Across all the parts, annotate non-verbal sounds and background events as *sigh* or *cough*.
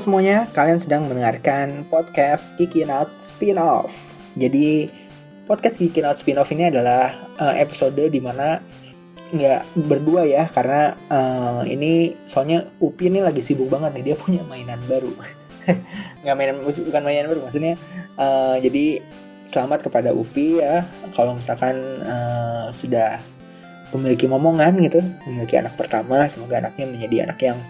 Semuanya, kalian sedang mendengarkan podcast Kiki Not Spin-Off. Jadi, podcast Kiki Not Spin-Off ini adalah uh, episode di mana nggak berdua ya, karena uh, ini soalnya Upi ini lagi sibuk banget nih, dia punya mainan baru. *laughs* nggak mainan, bukan mainan baru, maksudnya uh, jadi selamat kepada Upi ya, kalau misalkan uh, sudah memiliki momongan gitu, memiliki anak pertama, semoga anaknya menjadi anak yang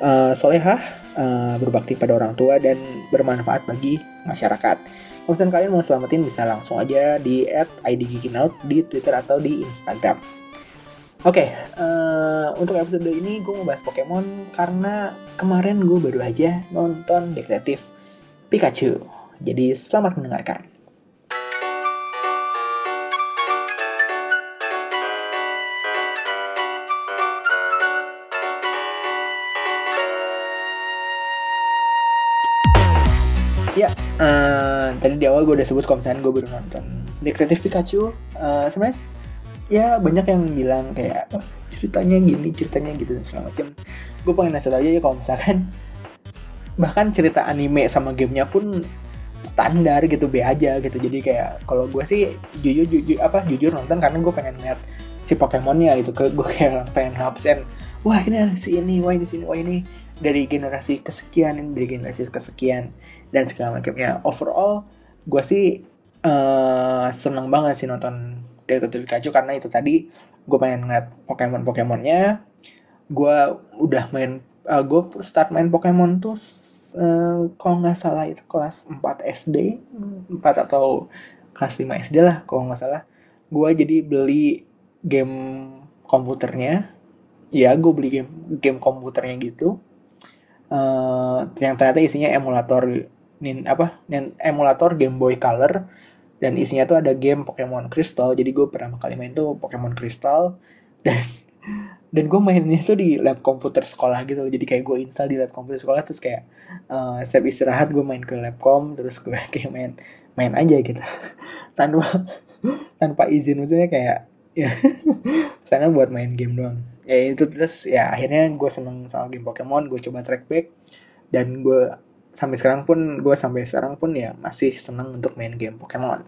uh, solehah uh, berbakti pada orang tua dan bermanfaat bagi masyarakat. Kalau kalian mau selamatin bisa langsung aja di @idgikinout di Twitter atau di Instagram. Oke, okay, uh, eh, untuk episode ini gue mau bahas Pokemon karena kemarin gue baru aja nonton Detektif Pikachu. Jadi selamat mendengarkan. Tadi di awal gue udah sebut kalau misalnya gue baru nonton Detektif Pikachu. Uh, Sebenarnya ya banyak yang bilang kayak oh, ceritanya gini, ceritanya gitu dan segala macam. Gue pengen ngasih aja ya kalau misalkan bahkan cerita anime sama gamenya pun standar gitu B aja gitu. Jadi kayak kalau gue sih jujur jujur apa jujur nonton karena gue pengen lihat si Pokemonnya gitu. Ke gue kayak pengen ngabsen. Wah ini si ini, wah ini sini, wah ini dari generasi kesekian ini dari generasi kesekian dan segala macamnya overall gue sih uh, seneng banget sih nonton Detektif Pikachu karena itu tadi gue pengen ngeliat Pokemon Pokemonnya gue udah main uh, eh, gue start main Pokemon tuh uh, kalau nggak salah itu kelas 4 SD 4 atau kelas 5 SD lah kalau nggak salah. Gue jadi beli game komputernya. Ya gue beli game game komputernya gitu. Uh, yang ternyata isinya emulator nin apa nin, emulator Game Boy Color. Dan isinya tuh ada game Pokemon Crystal. Jadi gue pertama kali main tuh Pokemon Crystal. Dan dan gue mainnya tuh di lab komputer sekolah gitu jadi kayak gue install di lab komputer sekolah terus kayak uh, setiap istirahat gue main ke labcom terus gue *laughs* kayak main main aja gitu. *laughs* Tanpa tanpa izin maksudnya kayak ya *laughs* sana buat main game doang. Ya itu terus ya akhirnya gue seneng sama game Pokemon. Gue coba track back. Dan gue sampai sekarang pun gue sampai sekarang pun ya masih seneng untuk main game Pokemon.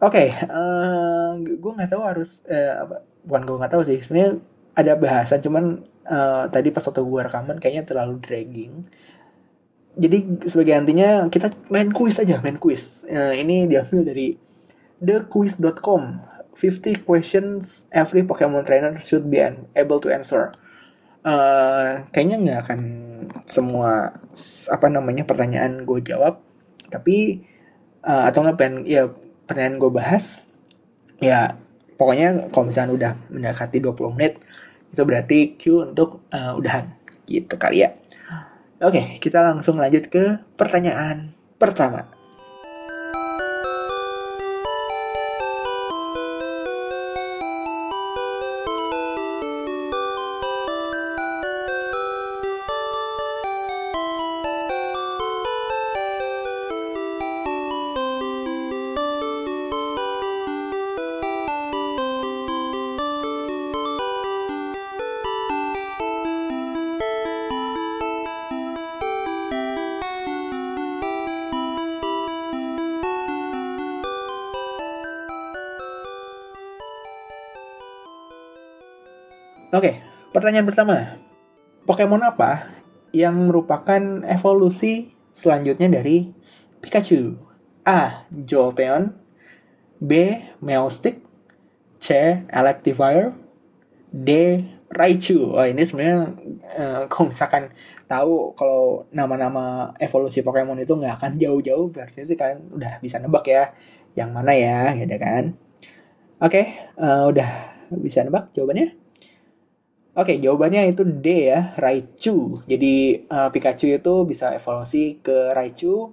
Oke, okay, uh, eh, gue nggak tahu harus uh, apa, bukan gue nggak tahu sih. Sebenarnya ada bahasan, cuman uh, tadi pas waktu gue rekaman kayaknya terlalu dragging. Jadi sebagai antinya kita main quiz aja, main quiz. Uh, ini diambil dari thequiz.com. 50 questions every Pokemon trainer should be able to answer. Uh, kayaknya nggak akan semua apa namanya pertanyaan gue jawab. Tapi uh, atau nggak pengen ya pertanyaan gue bahas ya pokoknya kalau misalnya udah mendekati 20 menit itu berarti Q untuk uh, udahan. Gitu kali ya. Oke kita langsung lanjut ke pertanyaan pertama pertanyaan pertama. Pokemon apa yang merupakan evolusi selanjutnya dari Pikachu? A. Jolteon B. Meowstic C. Electivire D. Raichu. Oh, ini sebenarnya uh, *laughs* kalau misalkan tahu kalau nama-nama evolusi Pokemon itu nggak akan jauh-jauh, berarti sih kalian udah bisa nebak ya yang mana ya, gitu kan? Oke, okay, uh, eh, udah bisa nebak jawabannya? Oke, okay, jawabannya itu D ya, Raichu. Jadi uh, Pikachu itu bisa evolusi ke Raichu.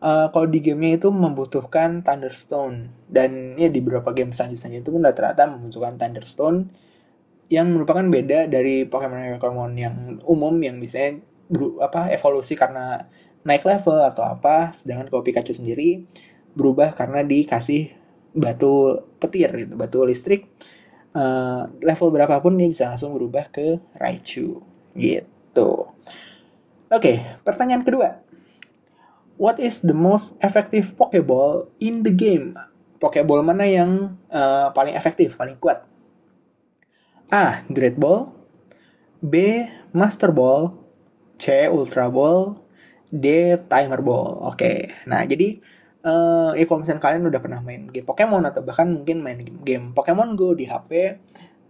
Uh, kalau di gamenya itu membutuhkan Thunderstone dan ya di beberapa game selanjutnya itu pun rata-rata membutuhkan Thunderstone yang merupakan beda dari Pokemon Pokemon yang umum yang bisa ber, apa evolusi karena naik level atau apa. Sedangkan kalau Pikachu sendiri berubah karena dikasih batu petir gitu, batu listrik uh, level berapapun dia bisa langsung berubah ke Raichu gitu. Oke, pertanyaan kedua. What is the most effective Pokeball in the game? Pokeball mana yang uh, paling efektif, paling kuat? A. Great Ball B. Master Ball C. Ultra Ball D. Timer Ball Oke, nah jadi uh, ya kalau misalnya kalian udah pernah main game Pokemon atau bahkan mungkin main game Pokemon Go di HP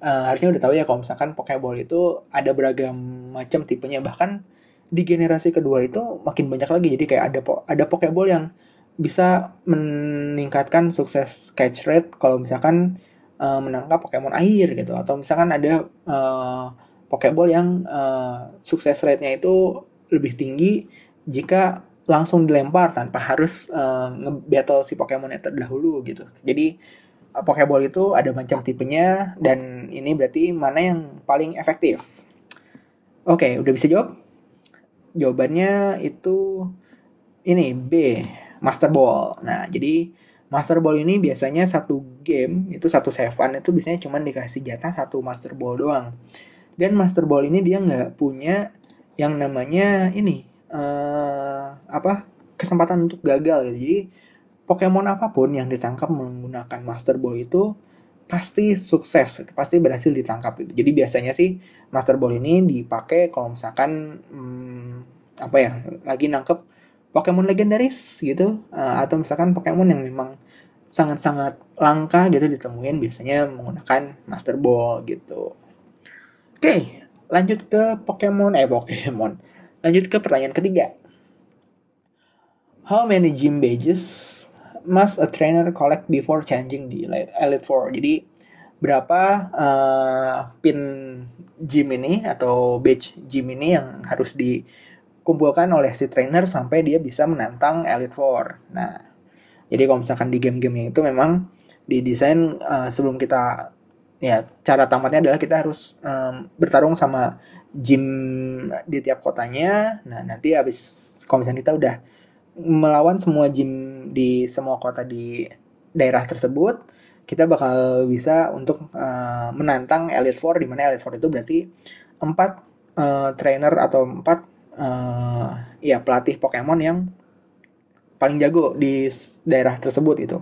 uh, harusnya udah tahu ya kalau misalkan Pokeball itu ada beragam macam tipenya. Bahkan di generasi kedua itu makin banyak lagi. Jadi kayak ada ada Pokeball yang bisa meningkatkan sukses catch rate kalau misalkan uh, menangkap Pokemon air gitu. Atau misalkan ada uh, Pokeball yang uh, sukses rate-nya itu lebih tinggi jika langsung dilempar tanpa harus uh, nge-battle si Pokemon yang terdahulu gitu. Jadi Pokeball itu ada macam tipenya dan ini berarti mana yang paling efektif. Oke, okay, udah bisa jawab? Jawabannya itu ini B, Master Ball. Nah, jadi Master Ball ini biasanya satu game itu satu seven itu biasanya cuma dikasih jatah satu Master Ball doang. Dan Master Ball ini dia nggak punya yang namanya ini uh, apa kesempatan untuk gagal gitu. Jadi Pokemon apa pun yang ditangkap menggunakan Master Ball itu pasti sukses, pasti berhasil ditangkap itu. Jadi biasanya sih Master Ball ini dipakai kalau misalkan hmm, apa ya lagi nangkep Pokemon legendaris gitu uh, atau misalkan Pokemon yang memang sangat-sangat langka gitu ditemuin biasanya menggunakan Master Ball gitu. Oke, lanjut ke Pokemon eh Pokemon. Lanjut ke pertanyaan ketiga. How many gym badges must a trainer collect before changing di Elite Four. Jadi berapa uh, pin gym ini atau badge gym ini yang harus dikumpulkan oleh si trainer sampai dia bisa menantang Elite Four. Nah, jadi kalau misalkan di game-game itu memang didesain uh, sebelum kita ya cara tamatnya adalah kita harus um, bertarung sama gym di tiap kotanya. Nah, nanti habis kalau kita udah melawan semua gym di semua kota di daerah tersebut kita bakal bisa untuk uh, menantang Elite Four di mana Elite Four itu berarti empat uh, trainer atau empat uh, ya pelatih Pokemon yang paling jago di daerah tersebut itu.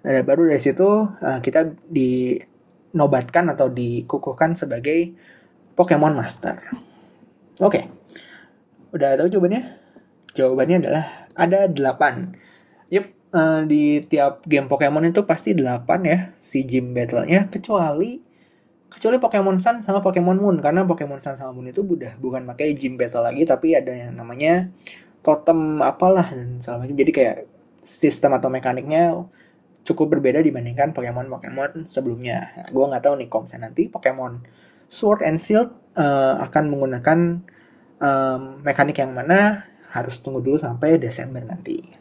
Dan baru dari situ uh, kita dinobatkan atau dikukuhkan sebagai Pokemon Master. Oke, okay. udah tahu jawabannya? Jawabannya adalah ada 8. Yep, uh, di tiap game Pokemon itu pasti 8 ya si gym battle-nya kecuali kecuali Pokemon Sun sama Pokemon Moon karena Pokemon Sun sama Moon itu udah bukan pakai gym battle lagi tapi ada yang namanya totem apalah dan jadi kayak sistem atau mekaniknya cukup berbeda dibandingkan Pokemon Pokemon sebelumnya. Nah, gue nggak tahu nih kalau nanti Pokemon Sword and Shield uh, akan menggunakan um, mekanik yang mana harus tunggu dulu sampai Desember nanti.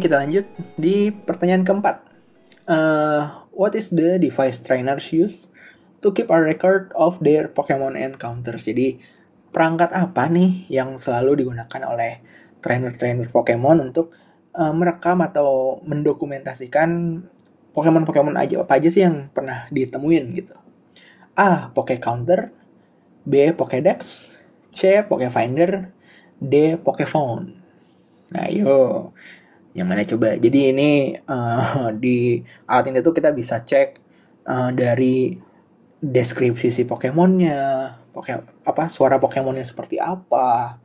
Kita lanjut di pertanyaan keempat. Uh, what is the device trainers use to keep a record of their Pokemon encounters? Jadi, perangkat apa nih yang selalu digunakan oleh trainer-trainer Pokemon untuk uh, merekam atau mendokumentasikan Pokemon-Pokemon aja apa aja sih yang pernah ditemuin gitu? A. Pokecounter B. Pokédex C. Pokefinder D. Pokephone Nah, yuk yang mana coba jadi ini uh, *laughs* di alat ini tuh kita bisa cek uh, dari deskripsi si Pokemonnya Pokemon apa suara Pokemonnya seperti apa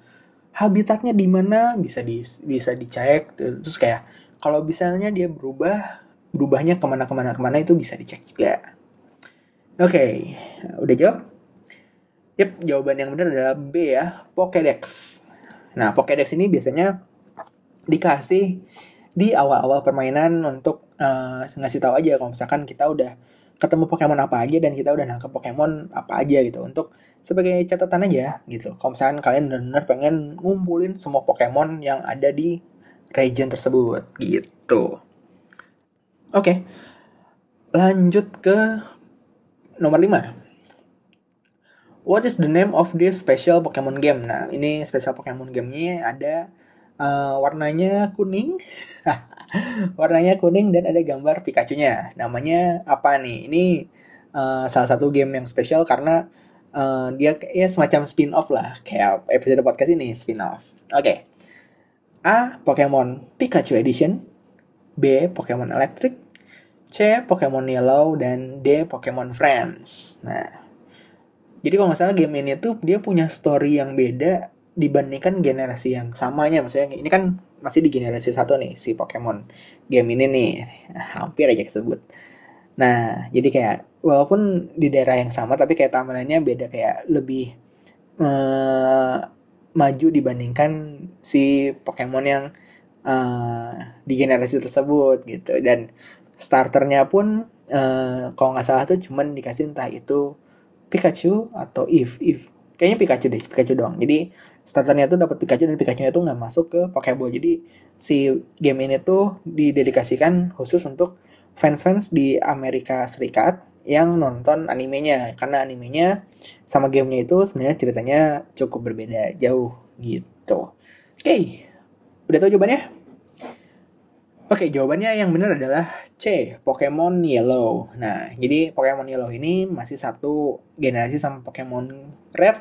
habitatnya di mana bisa di bisa dicek terus kayak kalau misalnya dia berubah berubahnya ke mana ke mana ke mana itu bisa dicek juga oke okay. udah jawab Yep, jawaban yang benar adalah B ya, Pokédex. Nah, Pokédex ini biasanya dikasih di awal-awal permainan untuk uh, ngasih tahu aja kalau misalkan kita udah ketemu Pokemon apa aja dan kita udah nangkep Pokemon apa aja gitu untuk sebagai catatan aja gitu. Kalau misalkan kalian benar-benar pengen ngumpulin semua Pokemon yang ada di region tersebut gitu. Oke. Okay. Lanjut ke nomor 5. What is the name of this special Pokemon game? Nah, ini special Pokemon gamenya ada uh, warnanya kuning. *laughs* warnanya kuning dan ada gambar Pikachu-nya. Namanya apa nih? Ini uh, salah satu game yang spesial karena uh, dia ya semacam spin-off lah. Kayak episode podcast ini spin-off. Oke. Okay. A. Pokemon Pikachu Edition. B. Pokemon Electric. C. Pokemon Yellow. Dan D. Pokemon Friends. Nah, jadi kalau salah game ini tuh dia punya story yang beda dibandingkan generasi yang samanya. Maksudnya ini kan masih di generasi satu nih si Pokemon game ini nih. *laughs* Hampir aja kesebut. Nah jadi kayak walaupun di daerah yang sama tapi kayak tampilannya beda. Kayak lebih uh, maju dibandingkan si Pokemon yang uh, di generasi tersebut gitu. Dan starternya pun uh, kalau nggak salah tuh cuman dikasih entah itu Pikachu atau If If kayaknya Pikachu deh Pikachu doang. Jadi starternya tuh dapat Pikachu dan Pikachu itu nggak masuk ke Pokeball jadi si game ini tuh didedikasikan khusus untuk fans-fans di Amerika Serikat yang nonton animenya karena animenya sama gamenya itu sebenarnya ceritanya cukup berbeda jauh gitu oke okay. udah tahu jawabannya Oke, jawabannya yang benar adalah C, Pokemon Yellow. Nah, jadi Pokemon Yellow ini masih satu generasi sama Pokemon Red,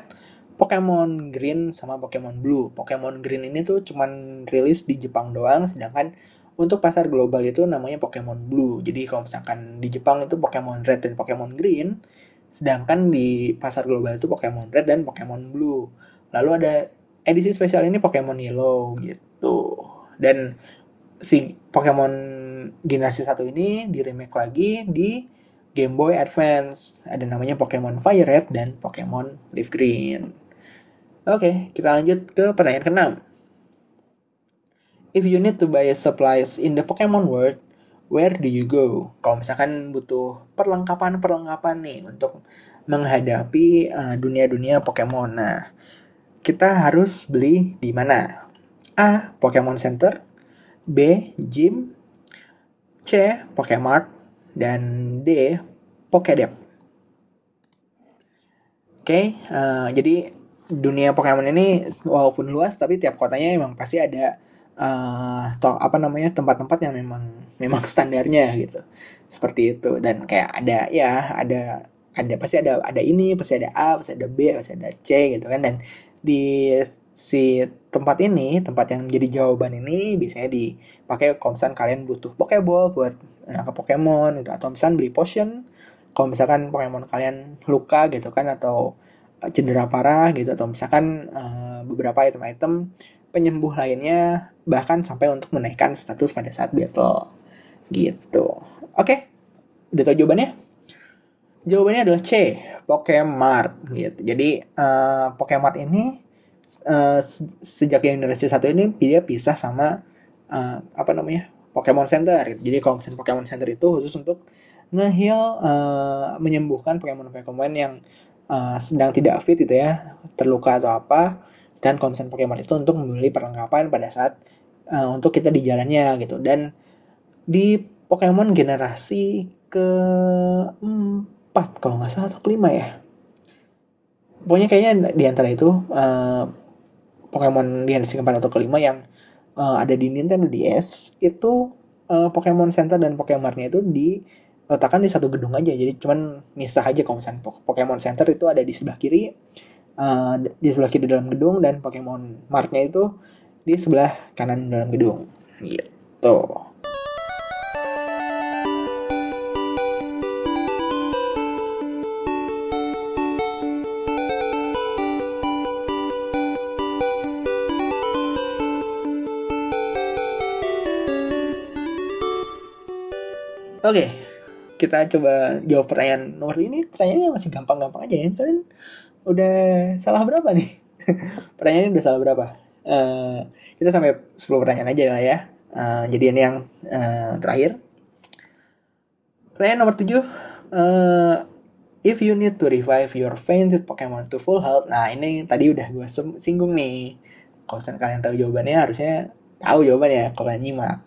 Pokemon Green, sama Pokemon Blue. Pokemon Green ini tuh cuman rilis di Jepang doang, sedangkan untuk pasar global itu namanya Pokemon Blue. Jadi kalau misalkan di Jepang itu Pokemon Red dan Pokemon Green, sedangkan di pasar global itu Pokemon Red dan Pokemon Blue. Lalu ada edisi spesial ini Pokemon Yellow gitu. Dan si Pokemon generasi satu ini di remake lagi di Game Boy Advance. Ada namanya Pokemon Fire Red dan Pokemon Leaf Green. Oke, kita lanjut ke pertanyaan keenam. If you need to buy supplies in the Pokemon world, where do you go? Kalau misalkan butuh perlengkapan-perlengkapan nih untuk menghadapi uh, dunia-dunia Pokemon. Nah, kita harus beli di mana? A. Pokemon Center B. Gym C. Pokemart dan D. Pokedep Oke, okay, uh, eh, jadi dunia Pokemon ini walaupun luas tapi tiap kotanya emang pasti ada uh, toh apa namanya tempat-tempat yang memang memang standarnya gitu. Seperti itu. Dan kayak ada ya ada ada pasti ada ada ini pasti ada A pasti ada B pasti ada C gitu kan. Dan di si tempat ini, tempat yang jadi jawaban ini biasanya dipakai kalau misalkan kalian butuh Pokeball buat nangkap Pokemon gitu. Atau misalkan beli potion kalau misalkan Pokemon kalian luka gitu kan atau cedera parah gitu atau misalkan uh, beberapa item-item penyembuh lainnya bahkan sampai untuk menaikkan status pada saat battle gitu. Oke, okay. udah tahu jawabannya? Jawabannya adalah C, Pokemart gitu. Jadi uh, Pokemart ini uh, sejak generasi satu ini dia pisah sama uh, apa namanya Pokemon Center. Gitu. Jadi kalau misalnya Pokemon Center itu khusus untuk ngeheal uh, menyembuhkan Pokemon-Pokemon yang uh, sedang tidak fit itu ya, terluka atau apa. Dan misalnya Pokemon itu untuk membeli perlengkapan pada saat uh, untuk kita di jalannya gitu. Dan di Pokemon generasi ke empat kalau nggak salah atau kelima ya pokoknya kayaknya di antara itu uh, Pokemon di generasi keempat atau kelima yang uh, ada di Nintendo DS itu uh, Pokemon Center dan Pokemonnya itu diletakkan di satu gedung aja. Jadi cuman misah aja kalau misalnya Pokemon Center itu ada di sebelah kiri uh, di sebelah kiri dalam gedung dan Pokemon Martnya itu di sebelah kanan dalam gedung. Gitu. Oke, okay, kita coba jawab pertanyaan nomor ini. Pertanyaannya masih gampang-gampang aja ya. Kalian udah salah berapa nih? *laughs* pertanyaannya udah salah berapa? Uh, kita sampai 10 pertanyaan aja lah ya. Uh, jadi ini yang uh, terakhir. pertanyaan nomor 7 uh, if you need to revive your fainted Pokemon to full health nah ini tadi udah gue singgung nih kalau kalian tahu jawabannya harusnya tahu jawabannya kalau kalian nyimak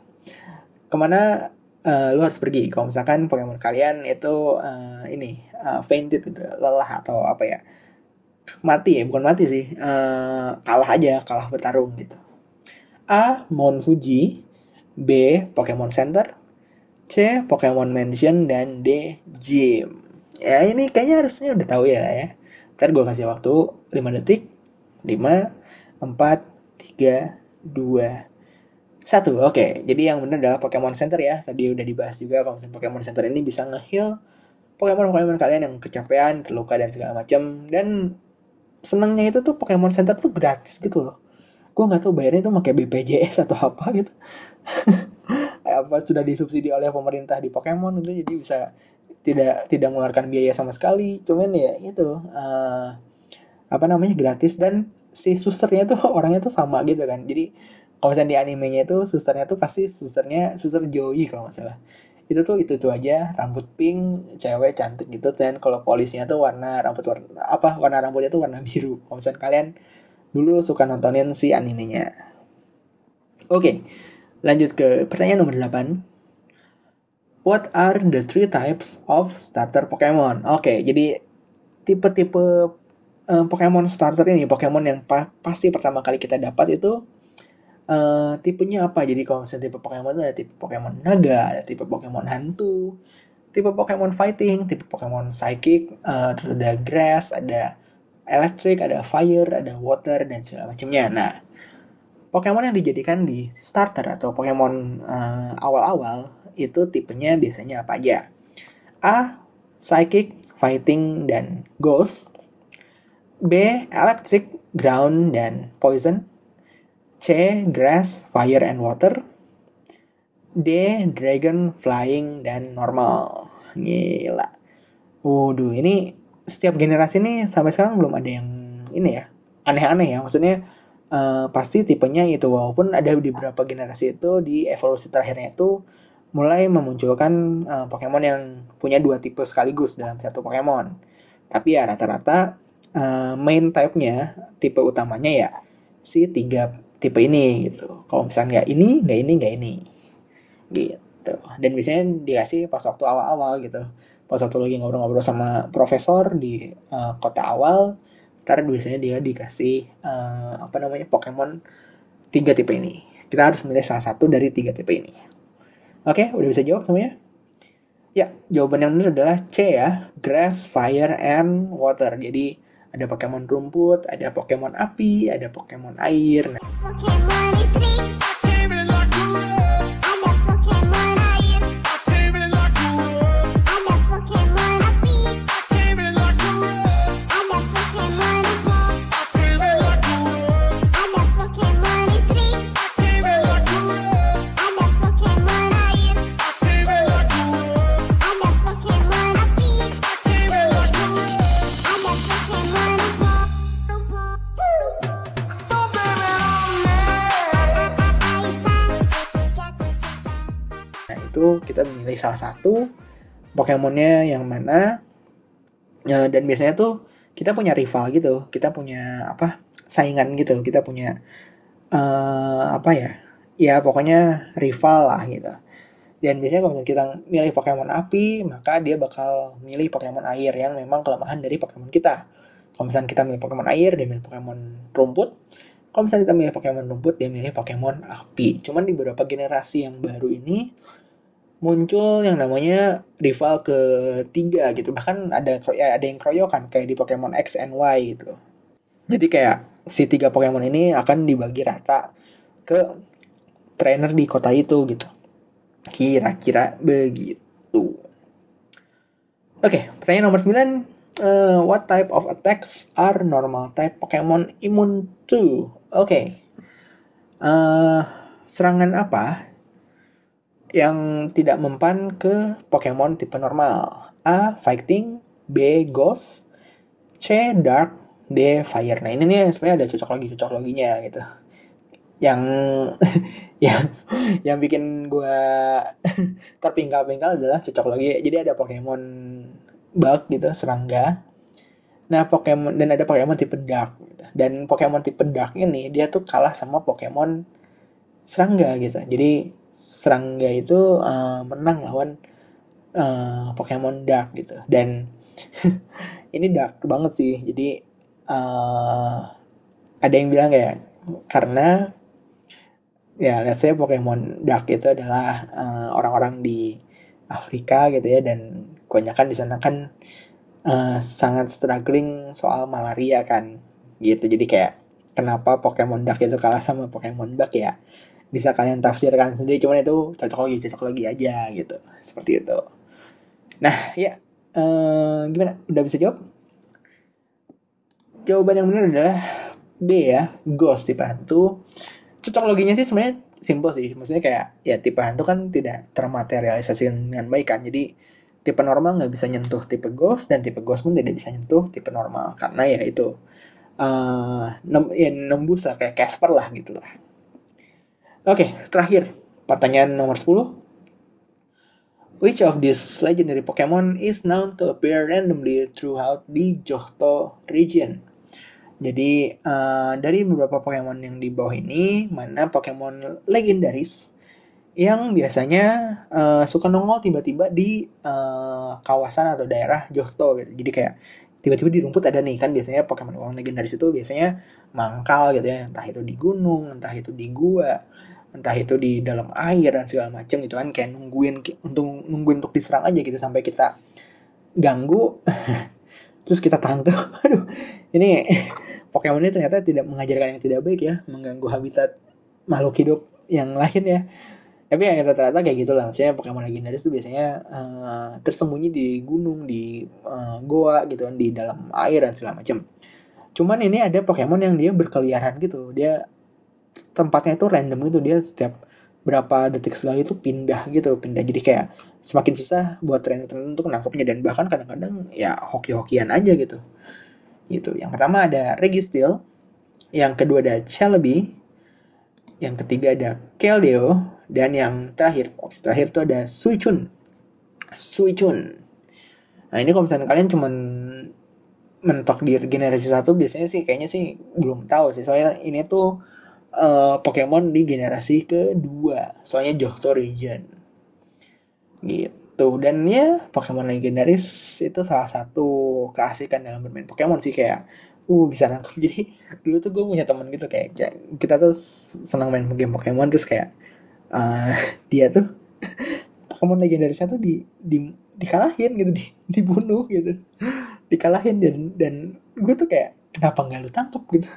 ke mana uh, lu harus pergi. Kalau misalkan Pokemon kalian itu uh, ini uh, fainted gitu lelah atau apa ya mati ya bukan mati sih uh, kalah aja kalah bertarung gitu. A Mount Fuji B Pokemon Center C Pokemon Mansion dan D Gym. Ya ini kayaknya harusnya udah tahu ya ya. Ntar gue kasih waktu 5 detik. 5 4 3 2 satu, oke. Okay. Jadi yang benar adalah Pokemon Center ya. Tadi udah dibahas juga kalau Pokemon Center ini bisa nge-heal Pokemon-Pokemon kalian yang kecapean, terluka dan segala macam. Dan senangnya itu tuh Pokemon Center tuh gratis gitu loh. Gue nggak tahu bayarnya tuh pakai BPJS atau apa gitu. *laughs* apa sudah disubsidi oleh pemerintah di Pokemon itu jadi bisa tidak tidak mengeluarkan biaya sama sekali. Cuman ya itu uh, apa namanya gratis dan si susternya tuh *laughs* orangnya tuh sama gitu kan. Jadi kalau misalnya di animenya itu susternya tuh pasti susternya suster Joey kalau nggak salah. Itu tuh itu tuh aja rambut pink cewek cantik gitu. Dan kalau polisnya tuh warna rambut warna apa warna rambutnya tuh warna biru. Kalau misalnya kalian dulu suka nontonin si animenya. Oke lanjut ke pertanyaan nomor 8 What are the three types of starter Pokemon? Oke, okay, jadi tipe-tipe uh, Pokemon starter ini, Pokemon yang pa pasti pertama kali kita dapat itu uh, tipenya apa? Jadi kalau misalnya tipe Pokemon ada tipe Pokemon naga ada tipe Pokemon hantu tipe Pokemon fighting tipe Pokemon psychic uh, terus ada grass ada electric ada fire ada water dan segala macamnya. Nah Pokemon yang dijadikan di starter atau Pokemon uh, awal-awal itu tipenya biasanya apa aja? A psychic fighting dan ghost. B electric ground dan poison C. Grass, Fire and Water. D. Dragon, Flying, dan Normal. Gila. Waduh, ini setiap generasi ini sampai sekarang belum ada yang ini ya. Aneh-aneh ya. Maksudnya uh, pasti tipenya itu. Walaupun ada di beberapa generasi itu di evolusi terakhirnya itu mulai memunculkan uh, Pokemon yang punya dua tipe sekaligus dalam satu Pokemon. Tapi ya rata-rata uh, main type-nya, tipe utamanya ya si tiga tipe ini gitu. Kalau misalnya nggak ini nggak ini nggak ini. Gitu. Dan biasanya dikasih pas waktu awal-awal gitu. Pas waktu lagi ngobrol-ngobrol sama profesor di uh, kota awal ntar biasanya dia dikasih uh, apa namanya Pokemon tiga tipe ini. Kita harus milih salah satu dari tiga tipe ini. Oke udah bisa jawab semuanya? Ya jawaban yang benar adalah C ya. Grass fire and water. Jadi ada Pokemon rumput, ada Pokemon api, ada Pokemon air. Nah. Pokemon kita memilih salah satu Pokemonnya yang mana. Ya, dan biasanya tuh kita punya rival gitu kita punya apa saingan gitu kita punya uh, apa ya ya pokoknya rival lah gitu. Dan biasanya kalau kita milih Pokemon api maka dia bakal milih Pokemon air yang memang kelemahan dari Pokemon kita. Kalau misalnya kita milih Pokemon air dia milih Pokemon rumput. Kalau misalnya kita milih Pokemon rumput dia milih Pokemon api. Cuman di beberapa generasi yang baru ini muncul yang namanya rival ketiga gitu. Bahkan ada ya ada yang keroyokan kayak di Pokemon X and Y gitu. Jadi kayak si tiga Pokemon ini akan dibagi rata ke trainer di kota itu gitu. Kira-kira begitu. Oke pertanyaan nomor 9 uh, eh, what type of attacks are normal type Pokemon immune to oke okay. uh, eh, serangan apa yang tidak mempan ke Pokemon tipe normal. A. Fighting B. Ghost C. Dark D. Fire Nah ini nih sebenarnya ada cocok lagi cocok loginya gitu yang *laughs* yang yang bikin gue *laughs* terpingkal-pingkal adalah cocok lagi jadi ada Pokemon bug gitu serangga nah Pokemon dan ada Pokemon tipe dark gitu. dan Pokemon tipe dark ini dia tuh kalah sama Pokemon serangga gitu jadi serangga itu uh, menang lawan uh, Pokemon dark gitu. Dan *laughs* ini dark banget sih. Jadi uh, ada yang bilang kayak karena ya let's say Pokemon Dark itu adalah uh, orang-orang di Afrika gitu ya. Dan kebanyakan di sana kan uh, sangat struggling soal malaria kan gitu. Jadi kayak kenapa Pokemon Dark itu kalah sama Pokemon Bug ya bisa kalian tafsirkan sendiri cuman itu cocok lagi cocok lagi aja gitu seperti itu nah ya uh, gimana udah bisa jawab jawaban yang benar adalah B ya, ghost tipe hantu. Cocok loginya sih sebenarnya simple sih. Maksudnya kayak ya tipe hantu kan tidak termaterialisasi dengan baik kan. Jadi tipe normal nggak bisa nyentuh tipe ghost dan tipe ghost pun tidak bisa nyentuh tipe normal karena ya itu uh, nem ya nembus lah kayak Casper lah gitu lah. Oke, okay, terakhir pertanyaan nomor 10. Which of these legendary Pokemon is known to appear randomly throughout the Johto region? Jadi uh, dari beberapa Pokemon yang di bawah ini, mana Pokemon legendaris yang biasanya uh, suka nongol tiba-tiba di uh, kawasan atau daerah Johto gitu. Jadi kayak tiba-tiba di rumput ada nih kan biasanya Pokemon Pokemon legendaris itu biasanya mangkal gitu ya, entah itu di gunung, entah itu di gua, entah itu di dalam air dan segala macam gitu kan kayak nungguin untuk nungguin untuk diserang aja gitu sampai kita ganggu *laughs* terus kita tangkap *laughs* aduh ini *laughs* Pokemon ini ternyata tidak mengajarkan yang tidak baik ya, mengganggu habitat makhluk hidup yang lain ya. Tapi yang rata-rata kayak gitu lah, maksudnya Pokemon legendaris itu biasanya uh, tersembunyi di gunung, di uh, goa gitu kan, di dalam air dan segala macam. Cuman ini ada Pokemon yang dia berkeliaran gitu, dia tempatnya itu random gitu, dia setiap berapa detik sekali itu pindah gitu, pindah. Jadi kayak semakin susah buat trainer-trainer untuk nangkepnya. Dan bahkan kadang-kadang ya hoki-hokian aja gitu. Gitu. Yang pertama ada Registil, yang kedua ada Celebi, yang ketiga ada Keldeo, dan yang terakhir, opsi terakhir itu ada Suicune. Suicune. Nah ini kalau misalnya kalian cuman mentok di generasi satu biasanya sih kayaknya sih belum tahu sih. Soalnya ini tuh uh, Pokemon di generasi kedua. Soalnya Johto region. Gitu. Dan ya Pokemon legendaris itu salah satu keasikan dalam bermain Pokemon sih kayak uh bisa nangkep. *laughs* Jadi dulu tuh gue punya temen gitu kayak, kayak kita tuh senang main game Pokemon terus kayak uh, *laughs* dia tuh *laughs* Pokemon legendarisnya tuh di, di dikalahin gitu di, dibunuh gitu. Dikalahin dan dan gue tuh kayak kenapa nggak lu tangkep? gitu.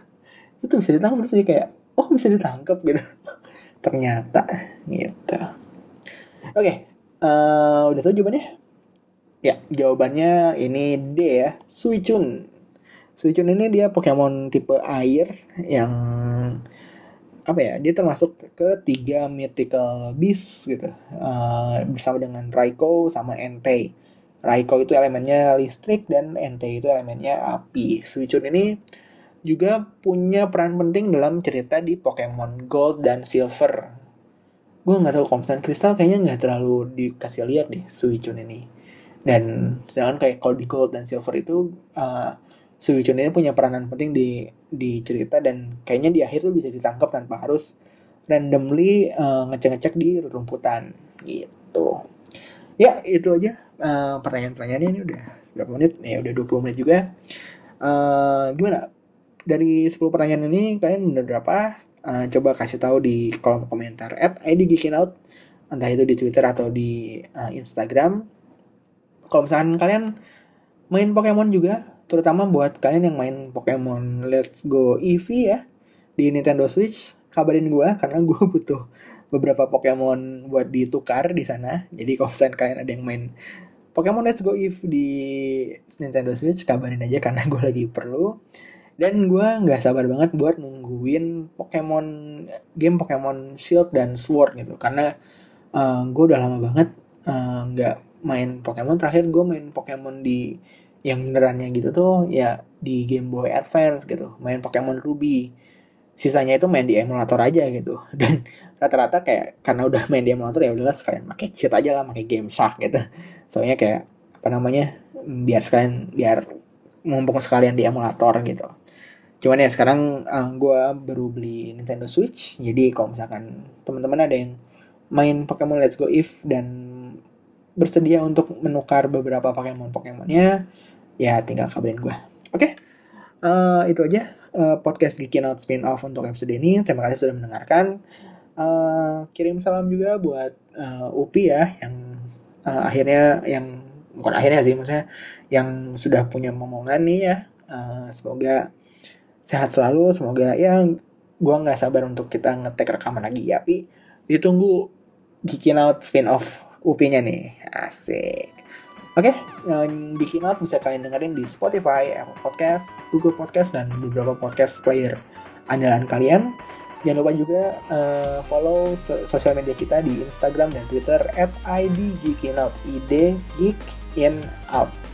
Itu bisa ditangkap terus dia kayak oh bisa ditangkap gitu *laughs* ternyata gitu oke okay, Uh, udah tau jawabannya? Ya, jawabannya ini D ya, Suicune. Suicune ini dia Pokemon tipe air yang apa ya? Dia termasuk ke tiga mythical beast gitu. Uh, bersama dengan Raikou sama Entei. Raikou itu elemennya listrik dan Entei itu elemennya api. Suicune ini juga punya peran penting dalam cerita di Pokemon Gold dan Silver. Gue nggak tahu Komsan Kristal kayaknya nggak terlalu dikasih lihat deh Suicune ini. Dan sedangkan kayak kalau di Gold dan Silver itu uh, Suicune ini punya peranan penting di di cerita dan kayaknya di akhir tuh bisa ditangkap tanpa harus randomly uh, ngecek-ngecek di rumputan. Gitu. Ya itu aja uh, pertanyaan-pertanyaannya ini udah berapa menit? Ya udah 20 menit juga. Uh, gimana dari 10 pertanyaan ini kalian bener berapa uh, coba kasih tahu di kolom komentar at @idgeekinout entah itu di Twitter atau di uh, Instagram. Kalau misalkan kalian main Pokemon juga, terutama buat kalian yang main Pokemon Let's Go Eevee ya di Nintendo Switch, kabarin gue karena gue *laughs* butuh beberapa Pokemon buat ditukar di sana. Jadi kalau misalkan kalian ada yang main Pokemon Let's Go Eevee di Nintendo Switch, kabarin aja karena gue lagi perlu dan gue nggak sabar banget buat nungguin Pokemon game Pokemon Shield dan Sword gitu. Karena uh, eh, gue udah lama banget eh, nggak uh, main Pokemon. Terakhir gue main Pokemon di yang benerannya gitu tuh ya di Game Boy Advance gitu. Main Pokemon Ruby. Sisanya itu main di emulator aja gitu. *laughs* Dan rata-rata kayak karena udah main di emulator ya udahlah sekalian pakai cheat aja lah pakai game shark gitu. Soalnya kayak apa namanya biar sekalian biar mumpung sekalian di emulator gitu cuman ya sekarang uh, eh, gue baru beli Nintendo Switch jadi kalau misalkan teman-teman ada yang main Pokemon Let's Go If dan bersedia untuk menukar beberapa Pokemon Pokemonnya ya tinggal kabarin gue oke okay? uh, eh, itu aja uh, podcast Geeky Out Spin Off untuk episode ini. Terima kasih sudah mendengarkan. Uh, kirim salam juga buat uh, Upi ya yang uh, akhirnya yang bukan akhirnya sih maksudnya yang sudah punya momongan nih ya. Uh, semoga sehat selalu. Semoga ya gua nggak sabar untuk kita ngetek rekaman lagi ya. Tapi ditunggu Geeky Out Spin Off Upinya nih. Asik. Oke, okay, yang bikin out bisa kalian dengerin di Spotify, Apple Podcast, Google Podcast, dan beberapa podcast player andalan kalian. Jangan lupa juga uh, follow sosial media kita di Instagram dan Twitter at idgeekinout, id geek in out.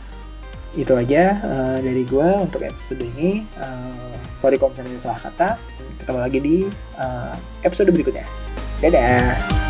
Itu aja uh, dari gue untuk episode ini. Uh, sorry kalau misalnya salah kata. Ketemu lagi di uh, episode berikutnya. Dadah!